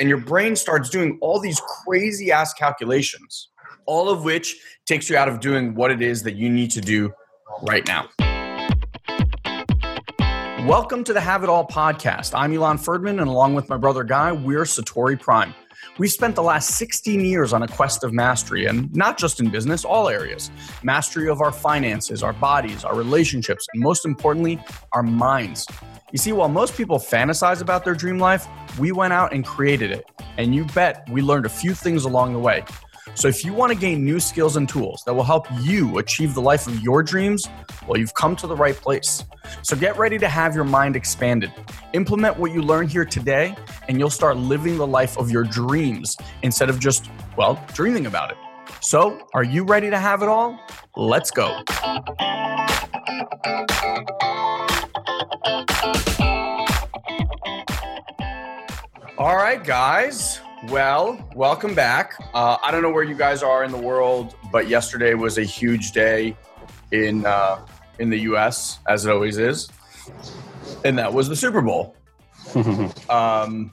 and your brain starts doing all these crazy ass calculations, all of which takes you out of doing what it is that you need to do right now. Welcome to the Have It All podcast. I'm Ilan Ferdman, and along with my brother Guy, we're Satori Prime. We've spent the last 16 years on a quest of mastery, and not just in business, all areas. Mastery of our finances, our bodies, our relationships, and most importantly, our minds. You see, while most people fantasize about their dream life, we went out and created it. And you bet we learned a few things along the way. So if you want to gain new skills and tools that will help you achieve the life of your dreams, well, you've come to the right place. So get ready to have your mind expanded. Implement what you learn here today, and you'll start living the life of your dreams instead of just, well, dreaming about it. So, are you ready to have it all? Let's go. All right, guys. Well, welcome back. Uh, I don't know where you guys are in the world, but yesterday was a huge day in uh, in the U.S. as it always is, and that was the Super Bowl. um,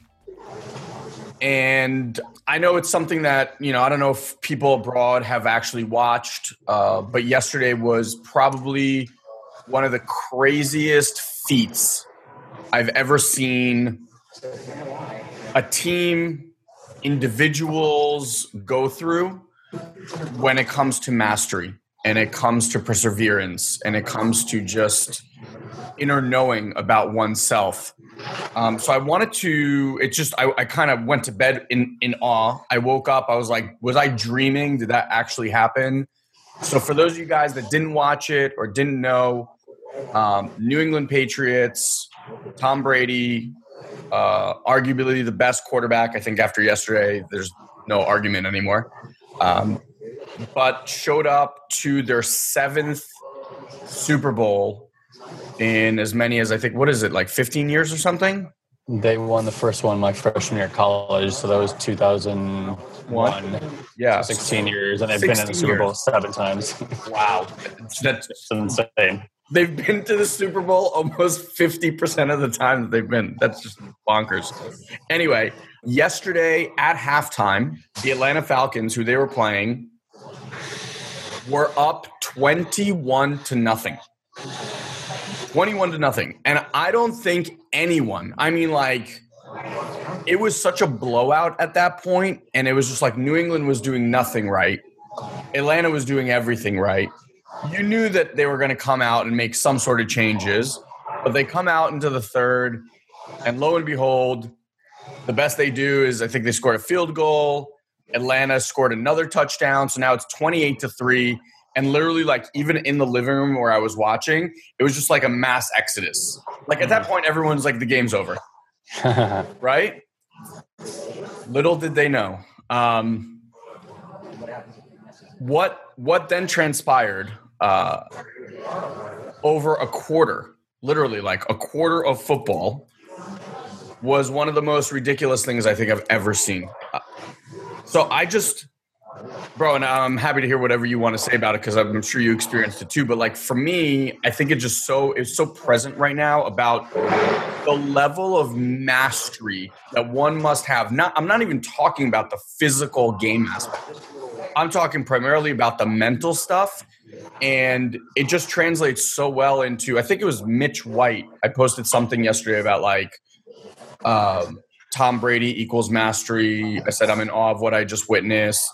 and I know it's something that you know I don't know if people abroad have actually watched, uh, but yesterday was probably one of the craziest feats I've ever seen a team individuals go through when it comes to mastery and it comes to perseverance and it comes to just inner knowing about oneself. Um, so I wanted to, it just, I, I kind of went to bed in, in awe. I woke up, I was like, was I dreaming? Did that actually happen? So for those of you guys that didn't watch it or didn't know, um, New England Patriots, Tom Brady, uh, arguably the best quarterback. I think after yesterday, there's no argument anymore. Um, but showed up to their seventh Super Bowl in as many as I think. What is it like? 15 years or something? They won the first one my freshman year of college, so that was 2001. Yeah, 16 years, and they've been in the Super Bowl seven times. Wow, that's insane. They've been to the Super Bowl almost 50% of the time that they've been. That's just bonkers. Anyway, yesterday at halftime, the Atlanta Falcons, who they were playing, were up 21 to nothing. 21 to nothing. And I don't think anyone, I mean, like, it was such a blowout at that point, and it was just like New England was doing nothing right. Atlanta was doing everything right you knew that they were going to come out and make some sort of changes, but they come out into the third, and lo and behold, the best they do is I think they scored a field goal. Atlanta scored another touchdown, so now it's twenty-eight to three. And literally, like even in the living room where I was watching, it was just like a mass exodus. Like at that point, everyone's like, "The game's over," right? Little did they know. Um, what what then transpired uh, over a quarter, literally like a quarter of football, was one of the most ridiculous things I think I've ever seen. Uh, so I just, bro, and I'm happy to hear whatever you want to say about it because I'm sure you experienced it too. But like for me, I think it just so it's so present right now about the level of mastery that one must have. Not, I'm not even talking about the physical game aspect. I'm talking primarily about the mental stuff and it just translates so well into i think it was mitch white. I posted something yesterday about like um, tom brady equals mastery. I said i'm in awe of what i just witnessed.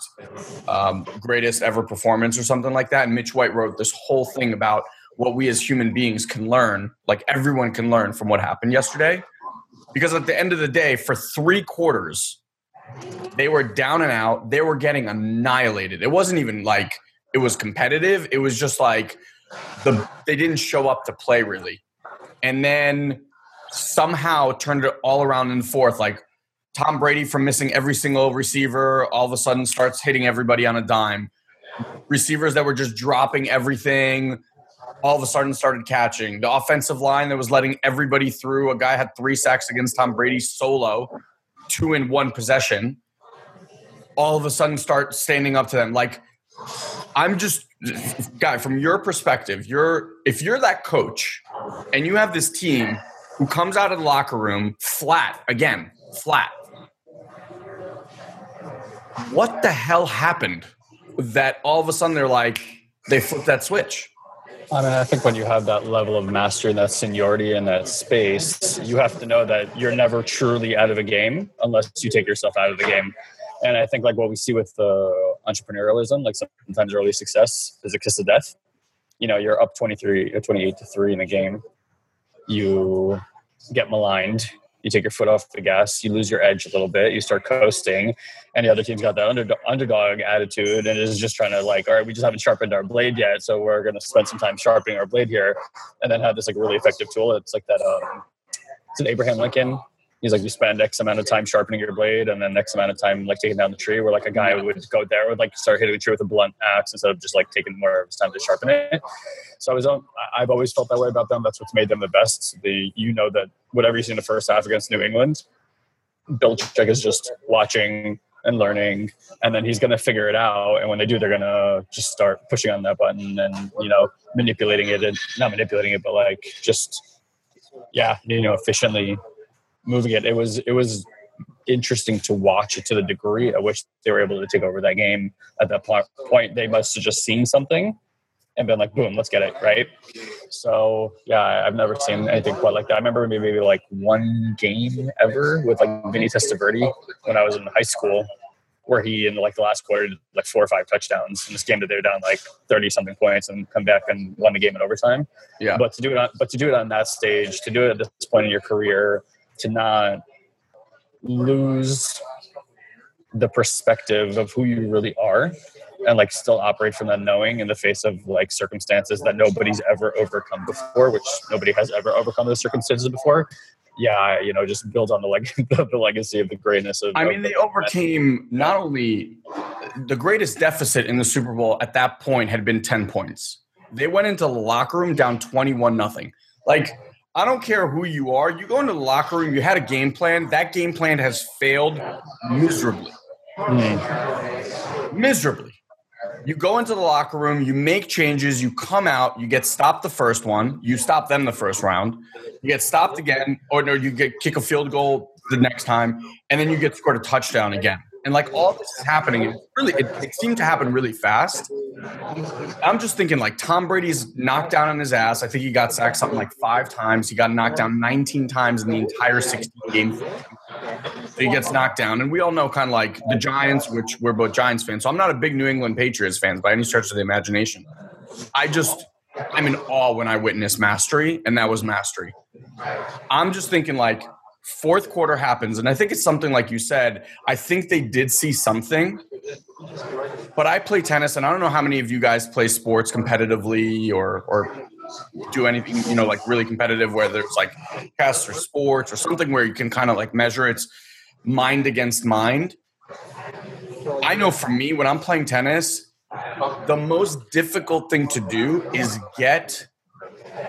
Um, greatest ever performance or something like that. And mitch white wrote this whole thing about what we as human beings can learn like everyone can learn from what happened yesterday. Because at the end of the day for three quarters they were down and out. They were getting annihilated. It wasn't even like it was competitive. It was just like the they didn't show up to play really, and then somehow turned it all around in fourth. Like Tom Brady from missing every single receiver, all of a sudden starts hitting everybody on a dime. Receivers that were just dropping everything, all of a sudden started catching. The offensive line that was letting everybody through. A guy had three sacks against Tom Brady solo, two in one possession. All of a sudden start standing up to them. Like I'm just guy from your perspective, you're if you're that coach and you have this team who comes out of the locker room flat again, flat. what the hell happened that all of a sudden they're like they flipped that switch? I mean, I think when you have that level of mastery and that seniority in that space, you have to know that you're never truly out of a game unless you take yourself out of the game. And I think like what we see with uh, entrepreneurialism, like sometimes early success is a kiss of death. You know, you're up 23 or 28 to 3 in a game. You get maligned you take your foot off the gas, you lose your edge a little bit, you start coasting, and the other team's got that underdog, underdog attitude and is just trying to like, all right, we just haven't sharpened our blade yet, so we're going to spend some time sharpening our blade here, and then have this like really effective tool. It's like that. Um, it's an Abraham Lincoln he's like you spend x amount of time sharpening your blade and then x amount of time like taking down the tree where like a guy would go there would like start hitting the tree with a blunt axe instead of just like taking more of his time to sharpen it. So i was um, i've always felt that way about them. That's what's made them the best. The you know that whatever you see in the first half against new england bill Belichick is just watching and learning and then he's going to figure it out and when they do they're going to just start pushing on that button and you know manipulating it and not manipulating it but like just yeah you know efficiently moving it. It was it was interesting to watch it to the degree at which they were able to take over that game. At that point, they must have just seen something and been like, "Boom, let's get it!" Right. So yeah, I've never seen anything quite like that. I remember maybe, maybe like one game ever with like Vinny Testaverde when I was in high school, where he in like the last quarter did like four or five touchdowns in this game that they were down like thirty something points and come back and won the game in overtime. Yeah. But to do it on but to do it on that stage, to do it at this point in your career to not lose the perspective of who you really are and like still operate from that knowing in the face of like circumstances that nobody's ever overcome before which nobody has ever overcome those circumstances before. Yeah you know just build on the, leg- the legacy of the greatness of i mean they overcame not only the greatest deficit in the super bowl at that point had been 10 points. They went into the locker room down 21 nothing. Like I don't care who you are. You go into the locker room, you had a game plan. That game plan has failed miserably. Mm. Miserably. You go into the locker room, you make changes, you come out, you get stopped the first one, you stop them the first round, you get stopped again, or no, you get kick a field goal the next time, and then you get scored a touchdown again and like all this is happening and really it, it, seemed to happen really fast. I'm just thinking like tom brady's knocked down on his ass. I think he got sacked something like five times. He got knocked down 19 times in the entire 16 game. He gets knocked down. And we all know kind of like the giants which we're both giants fans so i'm not a big new england patriots fans by any stretch of the imagination. I just i'm in awe when i witness mastery and that was mastery. I'm just thinking like fourth quarter happens and i think it's something like you said i think they did see something but i play tennis and i don't know how many of you guys play sports competitively or or do anything you know like really competitive whether it's like chess or sports or something where you can kind of like measure it's mind against mind. I know for me when i'm playing tennis the most difficult thing to do is get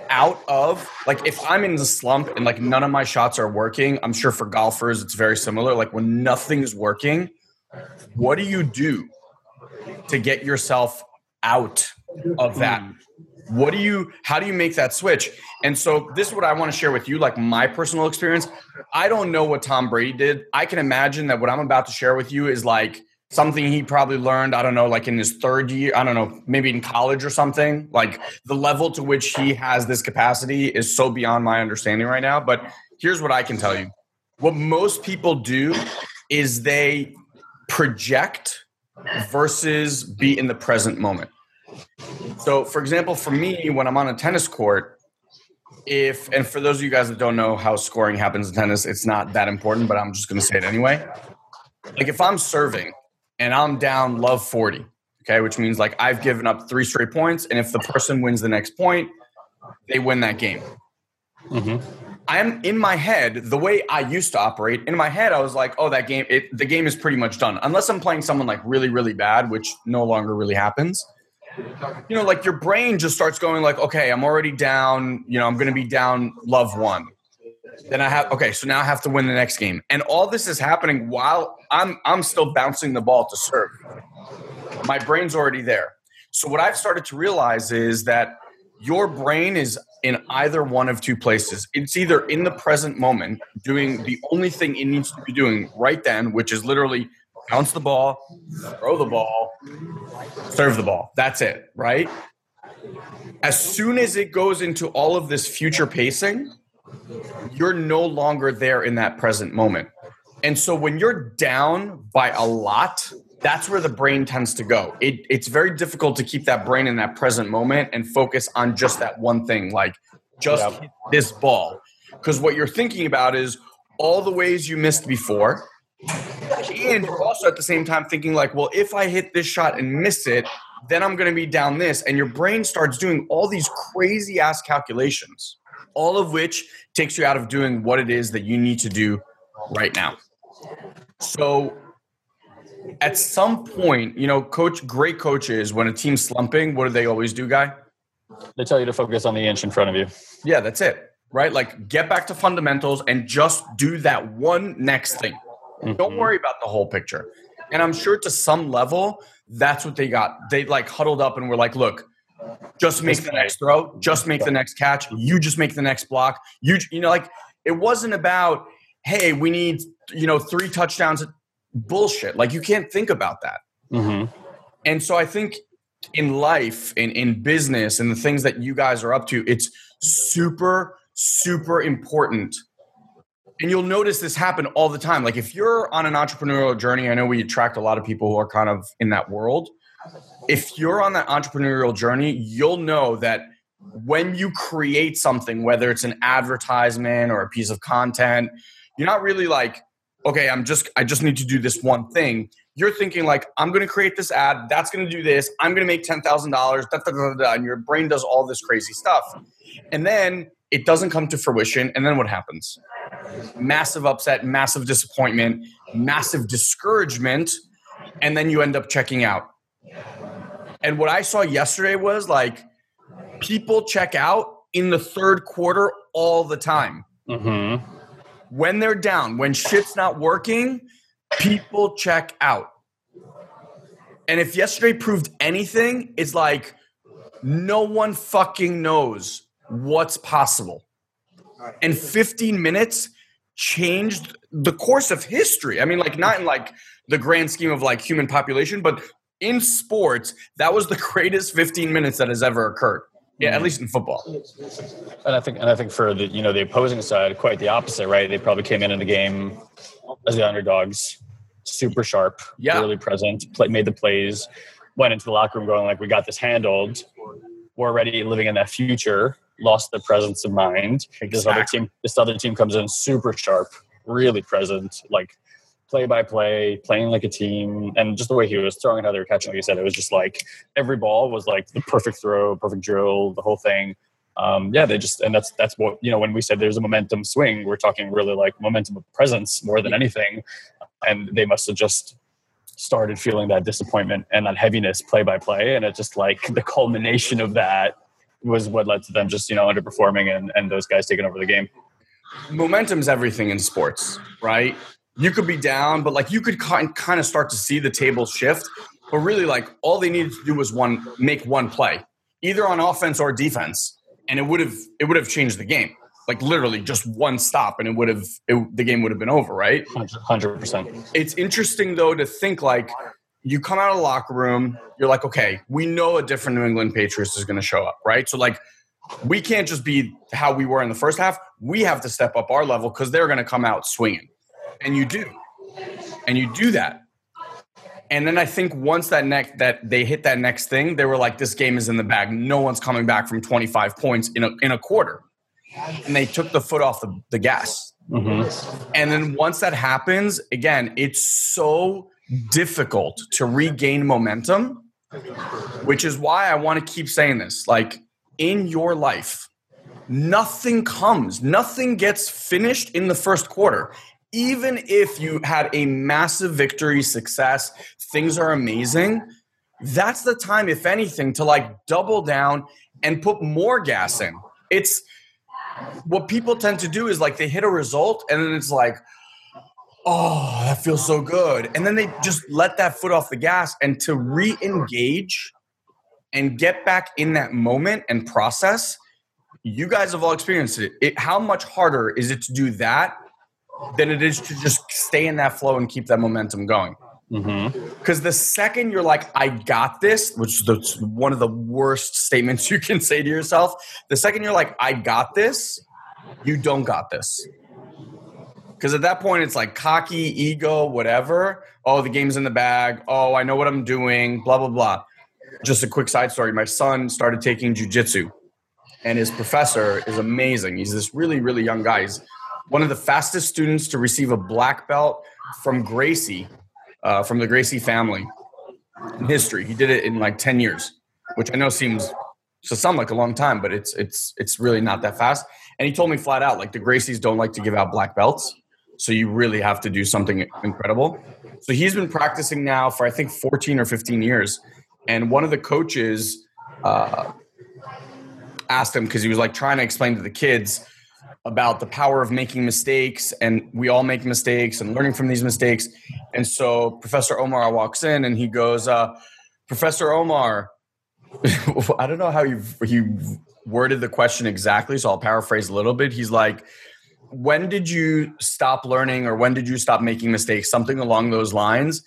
out of like if I'm in the slump and like none of my shots are working, I'm sure for golfers it's very similar. Like when nothing's working, what do you do to get yourself out of that? Mm. What do you how do you make that switch? And so this is what I want to share with you like my personal experience. I don't know what Tom Brady did. I can imagine that what I'm about to share with you is like something he probably learned, I don't know, like in his third year, I don't know, maybe in college or something. Like the level to which he has this capacity is so beyond my understanding right now. But here's what I can tell you what most people do is they project versus be in the present moment. So, for example, for me, when I'm on a tennis court, if, and for those of you guys that don't know how scoring happens in tennis, it's not that important, but I'm just going to say it anyway. Like if I'm serving and I'm down love 40, okay, which means like I've given up three straight points. And if the person wins the next point, they win that game. Mm-hmm. I'm in my head, the way I used to operate, in my head, I was like, oh, that game, it, the game is pretty much done. Unless I'm playing someone like really, really bad, which no longer really happens. You know, like your brain just starts going like, okay, I'm already down, you know, I'm going to be down love one. Then I have okay, so now I have to win the next game. And all this is happening while I'm I'm still bouncing the ball to serve. My brain's already there. So what I've started to realize is that your brain is in either one of two places. It's either in the present moment doing the only thing it needs to be doing right then, which is literally bounce the ball, throw the ball, serve the ball. That's it, right? As soon as it goes into all of this future pacing, you're no longer there in that present moment. And so when you're down by a lot, that's where the brain tends to go. It, it's very difficult to keep that brain in that present moment and focus on just that one thing, like just Yep. this ball. Because what you're thinking about is all the ways you missed before. And you're also at the same time thinking, like, well, if I hit this shot and miss it, then I'm going to be down this. And your brain starts doing all these crazy ass calculations, all of which takes you out of doing what it is that you need to do right now. So at some point, you know, coach, great coaches, when a team's slumping, what do they always do, guy? They tell you to focus on the inch in front of you. Yeah, that's it. Right? Like get back to fundamentals and just do that one next thing. Don't Mhm. worry about the whole picture. And I'm sure to some level, that's what they got. They like huddled up and were like, look, just make the next throw, just make the next catch, you just make the next block. You you know, like it wasn't about, hey, we need, you know, three touchdowns. Bullshit. Like you can't think about that. Mhm. And so I think in life, in, in business, and the things that you guys are up to, it's super, super important. And you'll notice this happen all the time. Like if you're on an entrepreneurial journey, I know we attract a lot of people who are kind of in that world. If you're on that entrepreneurial journey, you'll know that when you create something, whether it's an advertisement or a piece of content, you're not really like, okay, I'm just, I just need to do this one thing. You're thinking like i'm going to create this ad that's going to do this i'm going to make $10000 da, da, da, da, and your brain does all this crazy stuff. And then it doesn't come to fruition and then what happens? Massive upset massive disappointment massive discouragement and then you end up checking out and what i saw yesterday was like people check out in the third quarter all the time Mhm. when they're down, when shit's not working, people check out. And if yesterday proved anything, it's like no one fucking knows what's possible. And 15 minutes changed the course of history. I mean, like, not in like the grand scheme of like human population, but in sports, that was the greatest 15 minutes that has ever occurred. Yeah, at mm-hmm. least in football. And I think, and I think for the you know the opposing side, quite the opposite, right? They probably came into the game as the underdogs, super sharp, Yeah. really present, play, made the plays, went into the locker room going like, "We got this handled." We're already living in that future. Lost the presence of mind. This other team, this other team comes in super sharp, really present, like play by play, playing like a team, and just the way he was throwing it, how they were catching, like you said, it was just like every ball was like the perfect throw, perfect drill, the whole thing. Um, yeah, they just and that's that's what you know when we said there's a momentum swing, we're talking really like momentum of presence more than anything, and they must have just started feeling that disappointment and that heaviness play by play, and it just like the culmination of that was what led to them just you know underperforming and and those guys taking over the game. momentum's everything in sports, right? You could be down, but like you could kind kind of start to see the table shift. But really, like all they needed to do was one make one play, either on offense or defense, and it would have it would have changed the game. Like literally, just one stop, and it would have it, the game would have been over, right? Hundred percent. It's interesting though to think like you come out of the locker room, you're like, okay, we know a different New England Patriots is going to show up, right? So like we can't just be how we were in the first half. We have to step up our level because they're going to come out swinging, and you do, and you do that. And then I think once that next that they hit that next thing, they were like, "This game is in the bag. No one's coming back from 25 points in a in a quarter." And they took the foot off the, the gas. Mm-hmm. And then once that happens, again, it's so difficult to regain momentum, which is why I want to keep saying this. Like in your life, nothing comes, nothing gets finished in the first quarter. Even if you had a massive victory, success, things are amazing, that's the time, if anything, to like double down and put more gas in. It's what people tend to do is like they hit a result and then it's like, oh, that feels so good. And then they just let that foot off the gas and to re engage and get back in that moment and process. You guys have all experienced it. it. How much harder is it to do that than it is to just stay in that flow and keep that momentum going? Mm-hmm. Because the second you're like, I got this, which is the, one of the worst statements you can say to yourself, the second you're like, I got this, you don't got this. Because at that point, it's like cocky, ego, whatever. Oh, the game's in the bag. Oh, I know what I'm doing, blah, blah, blah. Just a quick side story my son started taking jujitsu, and his professor is amazing. He's this really, really young guy. He's one of the fastest students to receive a black belt from Gracie uh, from the Gracie family in history. He did it in like 10 years, which I know seems to sound like a long time, but it's it's it's really not that fast. And he told me flat out, like the Gracies don't like to give out black belts, so you really have to do something incredible. So he's been practicing now for I think 14 or 15 years, and one of the coaches uh, asked him because he was like trying to explain to the kids about the power of making mistakes and we all make mistakes and learning from these mistakes. And so professor omar walks in and he goes uh, professor omar i don't know how you he worded the question exactly so i'll paraphrase a little bit. He's like when did you stop learning or when did you stop making mistakes? Something along those lines.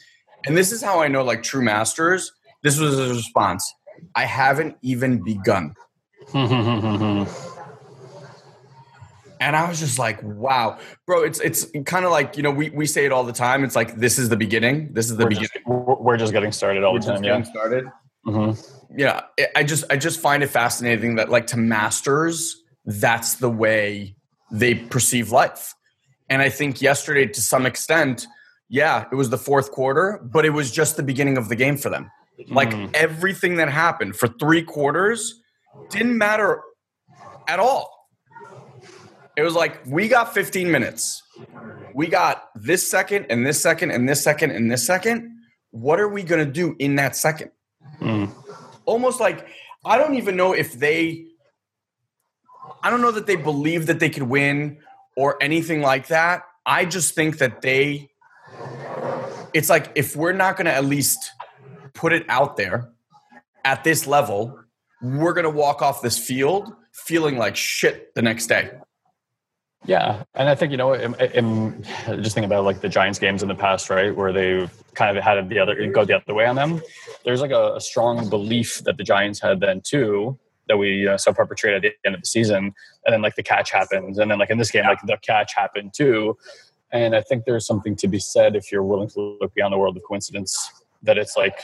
And this is how i know like true masters. This was his response. I haven't even begun and I was just like, wow, bro, it's it's kind of like, you know, we, we say it all the time. It's like this is the beginning. This is the we're beginning. Just, we're just getting started all we're the time. Yeah. started. Mm-hmm. Yeah. I just I just find it fascinating that like to masters, that's the way they perceive life. And I think yesterday, to some extent, yeah, it was the fourth quarter, but it was just the beginning of the game for them. Like Mm. everything that happened for three quarters didn't matter at all. It was like we got 15 minutes. We got this second and this second and this second and this second. What are we going to do in that second? Mm. Almost like I don't even know if they I don't know that they believe that they could win or anything like that. I just think that they it's like if we're not going to at least put it out there at this level, we're going to walk off this field feeling like shit the next day. Yeah, and I think you know, just thinking about like the Giants games in the past, right, where they've kind of had the other go the other way on them. There's like a, a strong belief that the Giants had then too that we uh, saw perpetrate at the end of the season, and then like the catch happens, and then like in this game, like the catch happened too. And I think there's something to be said if you're willing to look beyond the world of coincidence. That it's like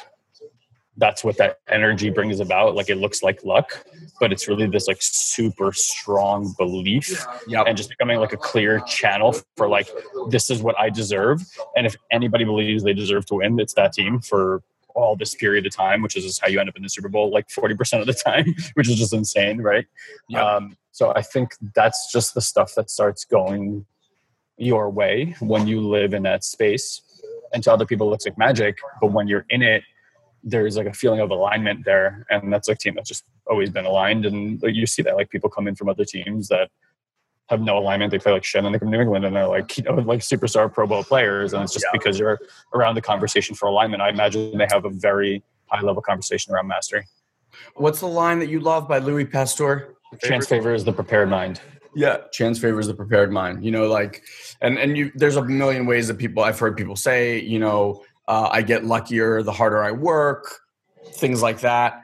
that's what that energy brings about. Like it looks like luck, but it's really this like super strong belief Yep. and just becoming like a clear channel for like this is what I deserve. And if anybody believes they deserve to win, it's that team for all this period of time, which is how you end up in the Super Bowl like 40% of the time, which is just insane, right? Yep. Um, so I think that's just the stuff that starts going your way when you live in that space. And to other people, it looks like magic, but when you're in it, there's like a feeling of alignment there, and that's a team that's just always been aligned. And like, you see that like people come in from other teams that have no alignment. They play like shit, and they come to New England, and they're like you know like superstar Pro Bowl players, and it's just Yeah. because you're around the conversation for alignment. I imagine they have a very high level conversation around mastery. What's the line that you love by Louis Pasteur? Chance favor is the prepared mind. Yeah, chance favors the prepared mind. You know, like, and and you. There's a million ways that people I've heard people say. You know, uh, I get luckier the harder I work, things like that.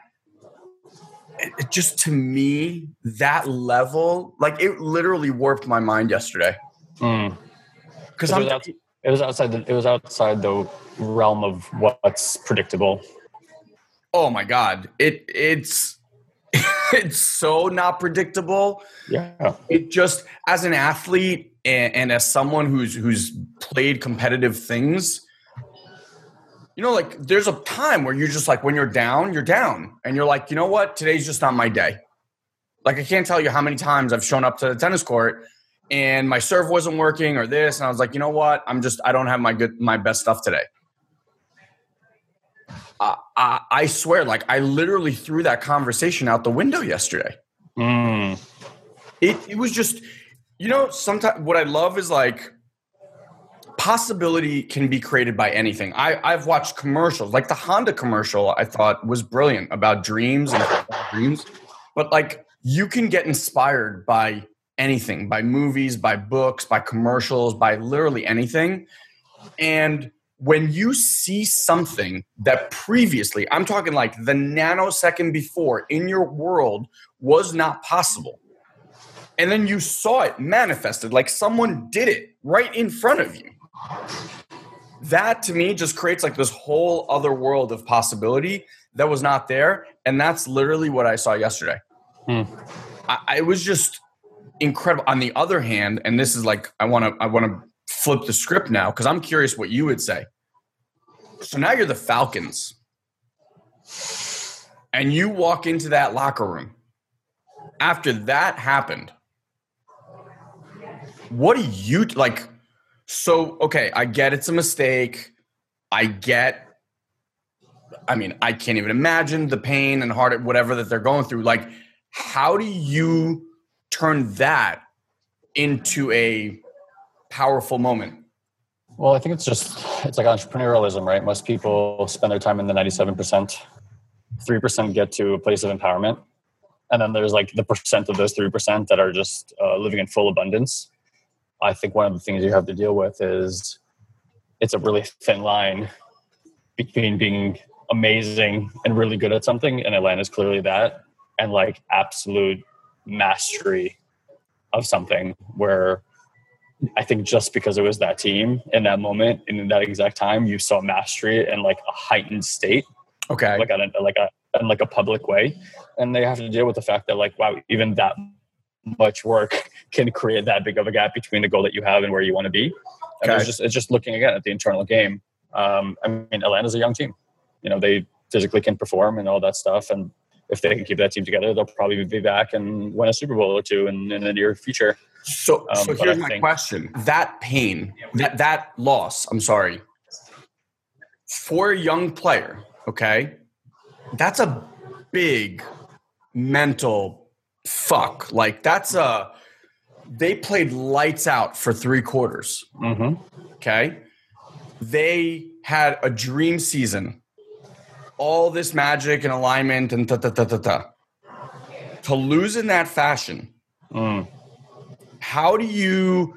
It, it just to me, that level, like, it literally warped my mind yesterday. Mm. Because It was, it was outside. The, it was outside the realm of what's predictable. oh my god, it it's it's so not predictable. Yeah. it just as an athlete and, and as someone who's who's played competitive things you know like there's a time where you're just like when you're down you're down. And you're like you know what? Today's just not my day. Like i can't tell you how many times i've shown up to the tennis court and my serve wasn't working or this and i was like you know what? I'm just i don't have my good my best stuff today. I, I, I swear like i literally threw that conversation out the window yesterday. Mm. it, it was just you know sometimes what i love is like possibility can be created by anything I, i've watched commercials like the honda commercial i thought was brilliant about dreams and dreams but like you can get inspired by anything by movies by books by commercials by literally anything and when you see something that previously, I'm talking like the nanosecond before in your world was not possible, and then you saw it manifested, like someone did it right in front of you. That to me just creates like this whole other world of possibility that was not there. And that's literally what I saw yesterday. Hmm. I, I was just incredible. On the other hand, and this is like I want to I want to flip the script now because I'm curious what you would say. So now you're the Falcons, and you walk into that locker room. After that happened, what do you like? So okay, I get it's a mistake. I get. I mean, I can't even imagine the pain and heart, whatever that they're going through. Like, how do you turn that into a powerful moment? Well, I think it's just it's like entrepreneurialism, right? Most people spend their time in the ninety-seven percent. Three percent get to a place of empowerment, and then there's like the percent of those three percent that are just uh, living in full abundance. I think one of the things you have to deal with is it's a really thin line between being amazing and really good at something, and Atlanta's clearly that, and like absolute mastery of something where I think just because it was that team in that moment in that exact time, you saw mastery in like a heightened state. Okay. Like a like a in like a public way. And they have to deal with the fact that like, wow, even that much work can create that big of a gap between the goal that you have and where you want to be. And okay. it's just it's just looking again at the internal game. Um, I mean, Atlanta's a young team. You know, they physically can perform and all that stuff. And if they can keep that team together, they'll probably be back and win a Super Bowl or two in, in the near future. So, um, so here's my question: that pain, that that loss. I'm sorry. For a young player, okay, that's a big mental fuck. Like that's a. They played lights out for three quarters. Mm-hmm. Okay, they had a dream season all this magic and alignment and ta ta ta ta ta. To lose in that fashion, mm. how do you?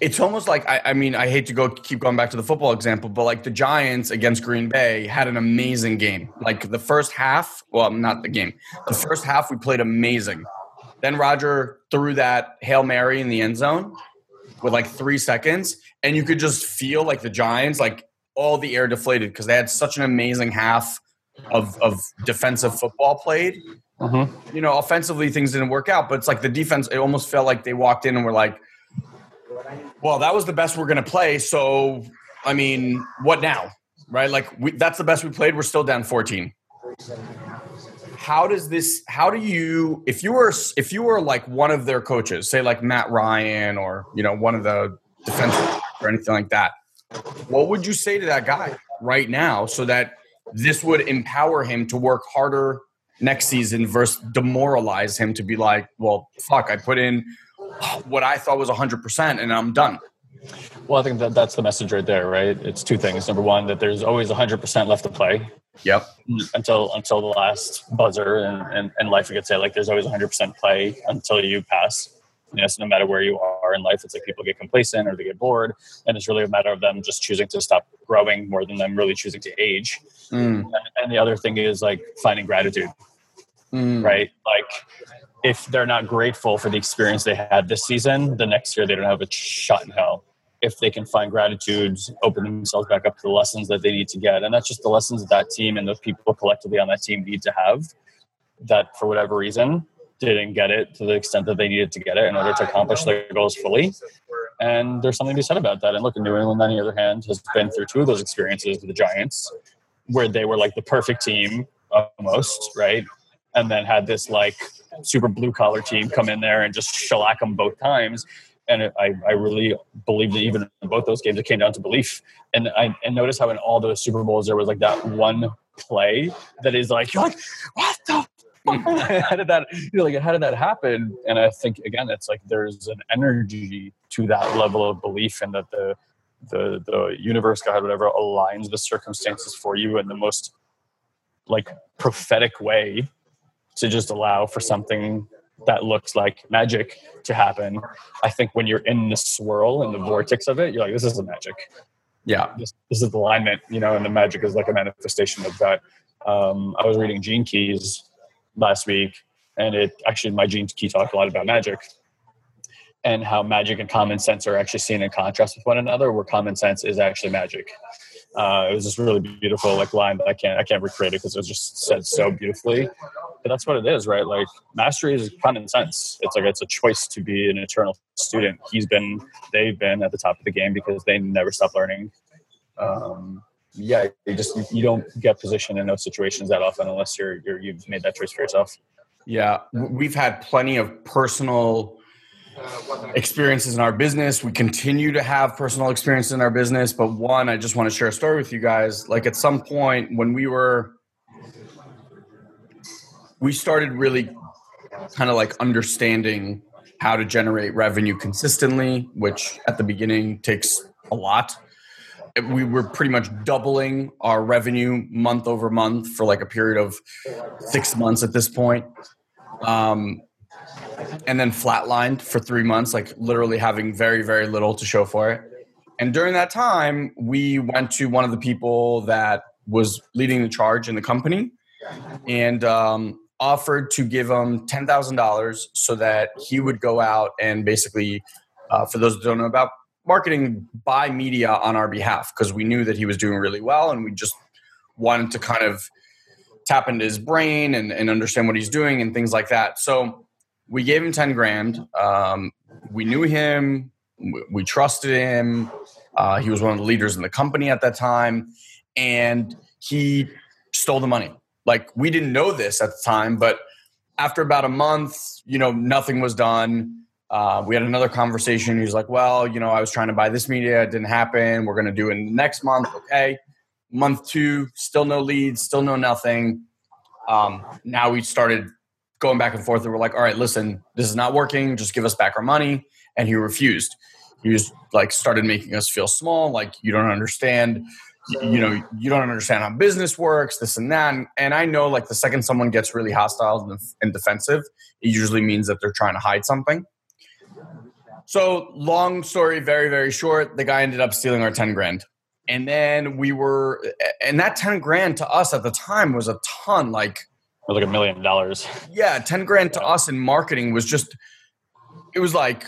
It's almost like I, I mean I hate to go keep going back to the football example, but like the Giants against Green Bay had an amazing game. Like the first half, well, not the game. The first half we played amazing. Then Roger threw that hail mary in the end zone with like three seconds, and you could just feel like the Giants like all the air deflated because they had such an amazing half of, of defensive football played. Mm-hmm. You know, offensively things didn't work out, but it's like the defense. It almost felt like they walked in and were like, "Well, that was the best we're going to play." So, I mean, what now? Right? Like we, that's the best we played. We're still down fourteen. How does this? How do you? If you were, if you were like one of their coaches, say like Matt Ryan or you know one of the defensive or anything like that, what would you say to that guy right now so that this would empower him to work harder next season versus demoralize him to be like, well, fuck, I put in what I thought was 100% and I'm done? Well, I think that that's the message right there, right? It's two things. Number one, that there's always 100% left to play. Yep. Until until the last buzzer, and, and, and life, you could say, like, there's always 100% play until you pass. You know, so no matter where you are in life, it's like people get complacent or they get bored, and it's really a matter of them just choosing to stop growing more than them really choosing to age. Mm. And, and, the other thing is like finding gratitude, mm. right? Like if they're not grateful for the experience they had this season, the next year they don't have a shot in hell. If they can find gratitude, open themselves back up to the lessons that they need to get, and that's just the lessons that that team and those people collectively on that team need to have. That for whatever reason, didn't get it to the extent that they needed to get it in order to accomplish their goals fully. And there's something to be said about that. And look, New England, on the other hand, has been through two of those experiences with the Giants, where they were like the perfect team uh, almost, right? And then had this like super blue collar team come in there and just shellac them both times. And it, I, I really believe that even in both those games, it came down to belief. And I and notice how in all those Super Bowls there was like that one play that is like you're like what the how did that you know, like how did that happen and i think again it's like there's an energy to that level of belief and that the the the universe god whatever aligns the circumstances for you in the most like prophetic way to just allow for something that looks like magic to happen. I think when you're in the swirl and the vortex of it, you're like, this is magic. Yeah. This, this is alignment, you know, and the magic is like a manifestation of that. Um, I was reading Gene Keys last week, and it actually, my Gene Key talked a lot about magic and how magic and common sense are actually seen in contrast with one another, where common sense is actually magic. Uh, it was just really beautiful, like line that I can't I can't recreate it because it was just said so beautifully. But that's what it is, right? Like mastery is common sense. It's like it's a choice to be an eternal student. He's been, they've been at the top of the game because they never stop learning. Um, yeah, you just you don't get positioned in those situations that often unless you're, you're you've made that choice for yourself. Yeah, we've had plenty of personal experiences in our business. We continue to have personal experiences in our business, but one, I just want to share a story with you guys. Like at some point when we were, we started really kind of like understanding how to generate revenue consistently, which at the beginning takes a lot. We were pretty much doubling our revenue month over month for like a period of six months at this point. Um, and then flatlined for three months, like literally having very, very little to show for it. And during that time, we went to one of the people that was leading the charge in the company and um, offered to give him $10,000 so that he would go out and basically, uh, for those that don't know about marketing, buy media on our behalf because we knew that he was doing really well and we just wanted to kind of tap into his brain and, and understand what he's doing and things like that. So we gave him 10 grand. Um, we knew him, we, we trusted him. Uh, he was one of the leaders in the company at that time, and he stole the money. Like, we didn't know this at the time, but after about a month, you know, nothing was done. Uh, we had another conversation. He's like, Well, you know, I was trying to buy this media, it didn't happen. We're going to do it next month. Okay. Month two, still no leads, still no nothing. Um, now we started going back and forth and we're like all right listen this is not working. Just give us back our money. And he refused. He was like started making us feel small like you don't understand. You, know you don't understand how business works this and that. And, and, i know like the second someone gets really hostile and, and defensive it usually means that they're trying to hide something. So long story very very short the guy ended up stealing our 10 grand. And then we were and that 10 grand to us at the time was a ton like or like a million dollars. Yeah, 10 grand to us in marketing was just, it was like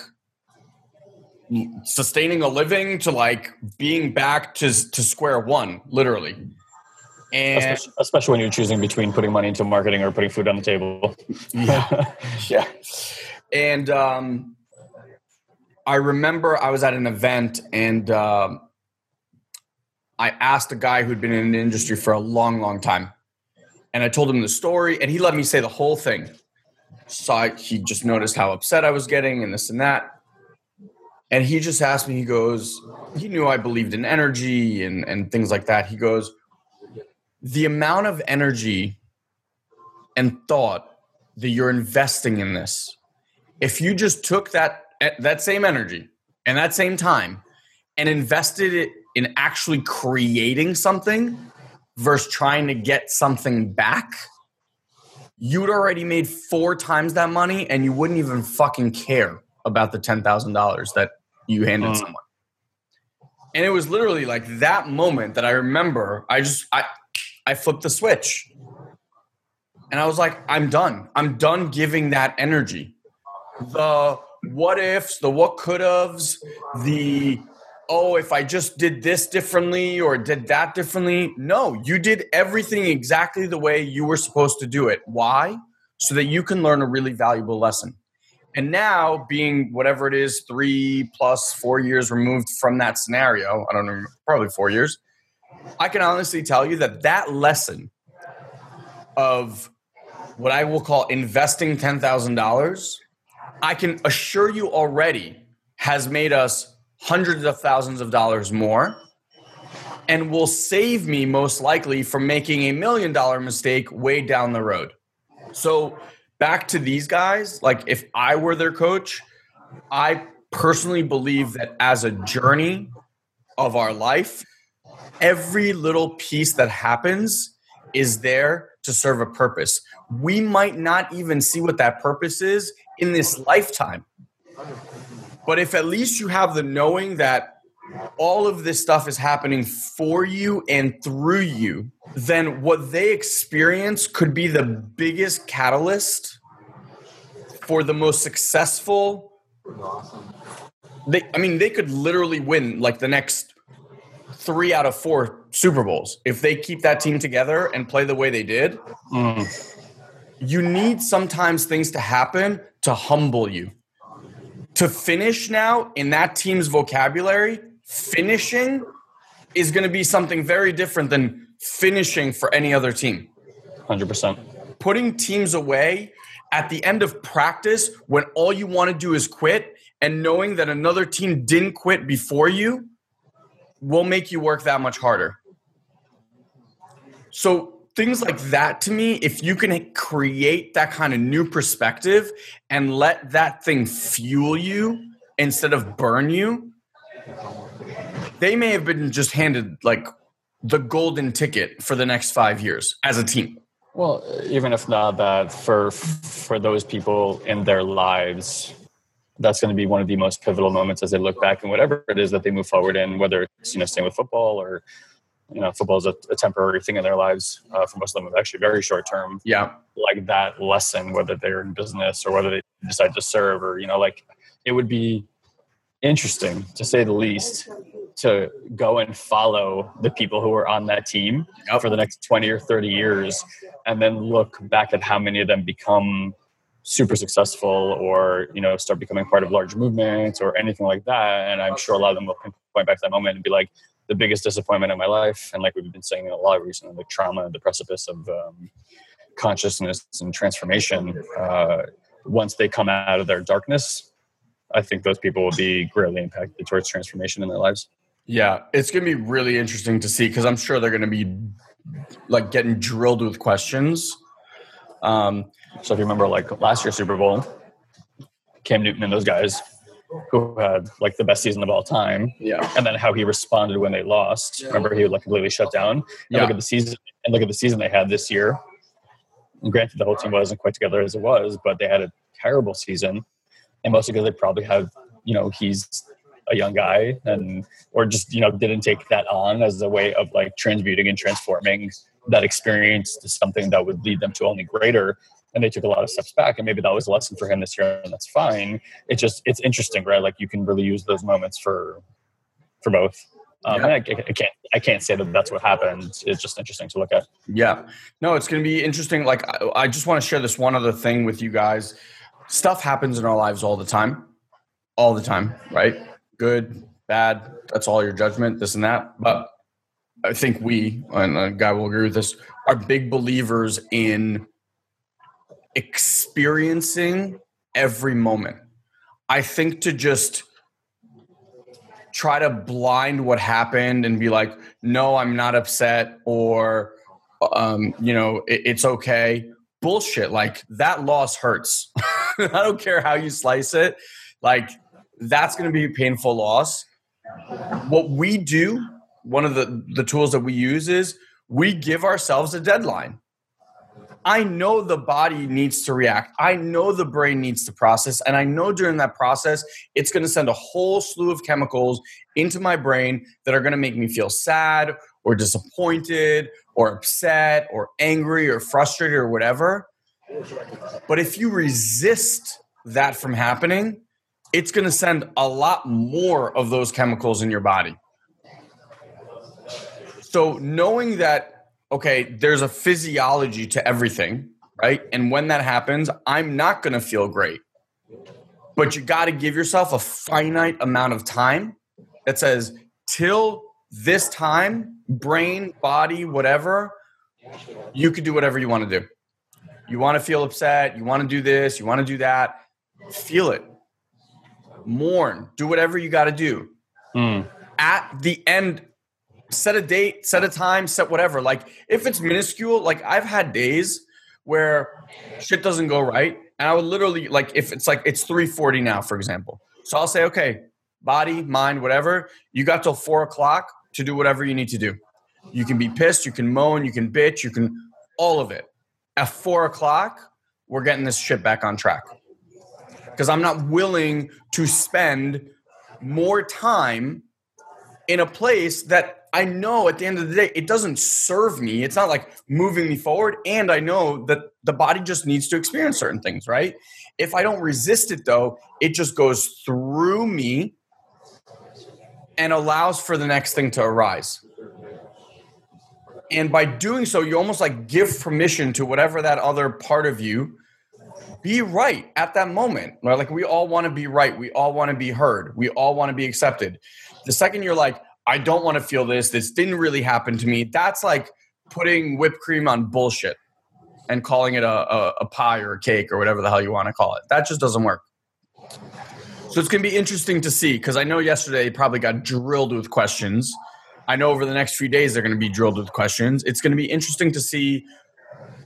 sustaining a living to like being back to, to square one, literally. And especially, especially when you're choosing between putting money into marketing or putting food on the table. yeah. yeah. And um, I remember I was at an event and uh, I asked a guy who'd been in the industry for a long, long time and I told him the story, and he let me say the whole thing. So he just noticed how upset I was getting, and this and that. And he just asked me. He goes, he knew I believed in energy and and things like that. He goes, the amount of energy and thought that you're investing in this, if you just took that that same energy and that same time and invested it in actually creating something versus trying to get something back, you'd already made four times that money and you wouldn't even fucking care about the $10,000 that you handed mm. someone. And it was literally like that moment that I remember, I just, I, I flipped the switch. And I was like, I'm done. I'm done giving that energy. The what ifs, the what could haves, the oh, if I just did this differently or did that differently. No, you did everything exactly the way you were supposed to do it. Why? So that you can learn a really valuable lesson. And now, being whatever it is, three plus four years removed from that scenario, I don't know, probably four years, I can honestly tell you that that lesson of what I will call investing $10,000, I can assure you already has made us hundreds of thousands of dollars more and will save me most likely from making a million dollar mistake way down the road. So, back to these guys, like if I were their coach, I personally believe that as a journey of our life, every little piece that happens is there to serve a purpose. We might not even see what that purpose is in this lifetime. But if at least you have the knowing that all of this stuff is happening for you and through you, then what they experience could be the biggest catalyst for the most successful. They, I mean, they could literally win like the next three out of four Super Bowls if they keep that team together and play the way they did. Mm. You need sometimes things to happen to humble you. To finish now in that team's vocabulary, finishing is going to be something very different than finishing for any other team. 100%. Putting teams away at the end of practice when all you want to do is quit and knowing that another team didn't quit before you will make you work that much harder. So things like that to me, if you can create that kind of new perspective and let that thing fuel you instead of burn you, they may have been just handed like the golden ticket for the next five years as a team. Well, even if not that, for for those people in their lives, that's going to be one of the most pivotal moments as they look back and whatever it is that they move forward in, whether it's you know staying with football or you know football is a, a temporary thing in their lives uh, for most of them, actually very short term. Yeah, like that lesson, whether they're in business or whether they decide to serve, or you know, like it would be interesting to say the least to go and follow the people who are on that team for the next 20 or 30 years and then look back at how many of them become super successful or you know start becoming part of large movements or anything like that. And i'm sure a lot of them will point back to that moment and be like the biggest disappointment in my life and like we've been saying a lot recently like trauma the precipice of um, consciousness and transformation uh, once they come out of their darkness i think those people will be greatly impacted towards transformation in their lives. Yeah it's going to be really interesting to see because i'm sure they're going to be like getting drilled with questions. Um, so if you remember, like last year's Super Bowl, Cam Newton and those guys who had like the best season of all time. Yeah. And then how he responded when they lost. Yeah. Remember, he would like completely shut down. And yeah. look at the season and look at the season they had this year. And granted, the whole team wasn't quite together as it was, but they had a terrible season, and mostly because they probably have, you know, he's a young guy and or just you know didn't take that on as a way of like transmuting and transforming that experience to something that would lead them to only greater and they took a lot of steps back and maybe that was a lesson for him this year and that's fine. It just it's interesting right? Like you can really use those moments for for both. Um, yeah. I, I, can't i can't say that that's what happened. It's just interesting to look at. Yeah. No it's going to be interesting. Like I, I just want to share this one other thing with you guys. Stuff happens in our lives all the time. All the time right? Good bad that's all your judgment this and that. But i think we and a guy will agree with this are big believers in experiencing every moment. I think to just try to blind what happened and be like, no, I'm not upset or, um, you know, it, it's okay. Bullshit. Like that loss hurts. I don't care how you slice it. Like that's going to be a painful loss. What we do, one of the, the tools that we use is we give ourselves a deadline. I know the body needs to react. I know the brain needs to process. And I know during that process, it's going to send a whole slew of chemicals into my brain that are going to make me feel sad or disappointed or upset or angry or frustrated or whatever. But if you resist that from happening, it's going to send a lot more of those chemicals in your body. So knowing that okay, there's a physiology to everything, right? And when that happens, I'm not going to feel great. But you got to give yourself a finite amount of time that says, till this time, brain, body, whatever, you can do whatever you want to do. You want to feel upset, you want to do this, you want to do that, feel it. Mourn, do whatever you got to do. Mm. At the end set a date, set a time, set whatever. Like if it's minuscule, like I've had days where shit doesn't go right. And I would literally like if it's like it's 340 now, for example. So I'll say, okay, body, mind, whatever, you got till four o'clock to do whatever you need to do. You can be pissed, you can moan, you can bitch, you can all of it. At four o'clock, we're getting this shit back on track. Because I'm not willing to spend more time in a place that I know at the end of the day, it doesn't serve me. It's not like moving me forward. And I know that the body just needs to experience certain things, right? If I don't resist it, though, it just goes through me and allows for the next thing to arise. And by doing so, you almost like give permission to whatever that other part of you be right at that moment. Right? Like we all want to be right. We all want to be heard. We all want to be accepted. The second you're like, I don't want to feel this, this didn't really happen to me, that's like putting whipped cream on bullshit and calling it a, a, a pie or a cake or whatever the hell you want to call it. That just doesn't work. So it's going to be interesting to see because I know yesterday they probably got drilled with questions. I know over the next few days they're going to be drilled with questions. It's going to be interesting to see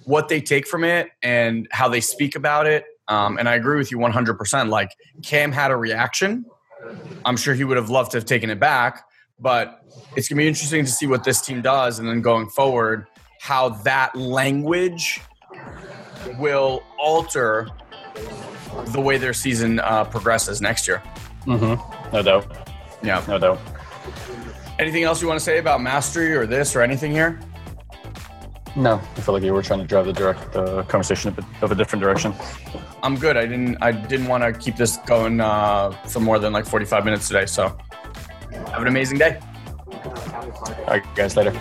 what they take from it and how they speak about it. Um, and I agree with you 100%. Like Cam had a reaction. I'm sure he would have loved to have taken it back, but it's going to be interesting to see what this team does. And then going forward, how that language will alter the way their season uh, progresses next year. Mm-hmm. No doubt. Yeah. No doubt. Anything else you want to say about mastery or this or anything here? No, I feel like you were trying to drive the direct the conversation a bit of a different direction. I'm good. I didn't. I didn't want to keep this going uh, for more than like 45 minutes today. So, have an amazing day. All right, guys, later.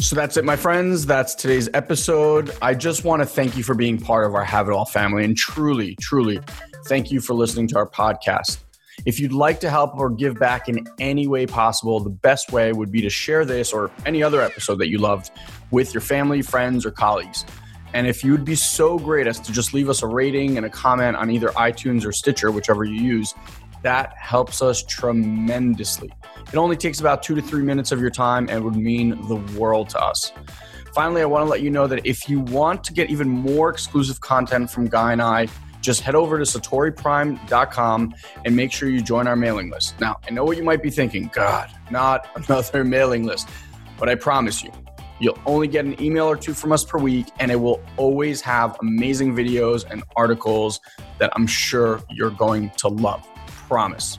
So that's it, my friends. That's today's episode. I just want to thank you for being part of our Have It All family and truly, truly thank you for listening to our podcast. If you'd like to help or give back in any way possible, the best way would be to share this or any other episode that you loved with your family, friends, or colleagues. And if you'd be so great as to just leave us a rating and a comment on either iTunes or Stitcher, whichever you use, that helps us tremendously. It only takes about two to three minutes of your time and would mean the world to us. Finally, I want to let you know that if you want to get even more exclusive content from Guy and I, just head over to satoriprime.com and make sure you join our mailing list. Now, I know what you might be thinking God, not another mailing list, but I promise you, you'll only get an email or two from us per week, and it will always have amazing videos and articles that I'm sure you're going to love. Promise.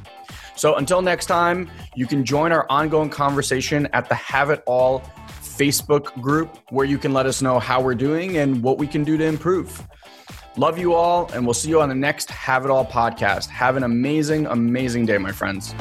So until next time, you can join our ongoing conversation at the Have It All Facebook group where you can let us know how we're doing and what we can do to improve. Love you all, and we'll see you on the next Have It All podcast. Have an amazing, amazing day, my friends.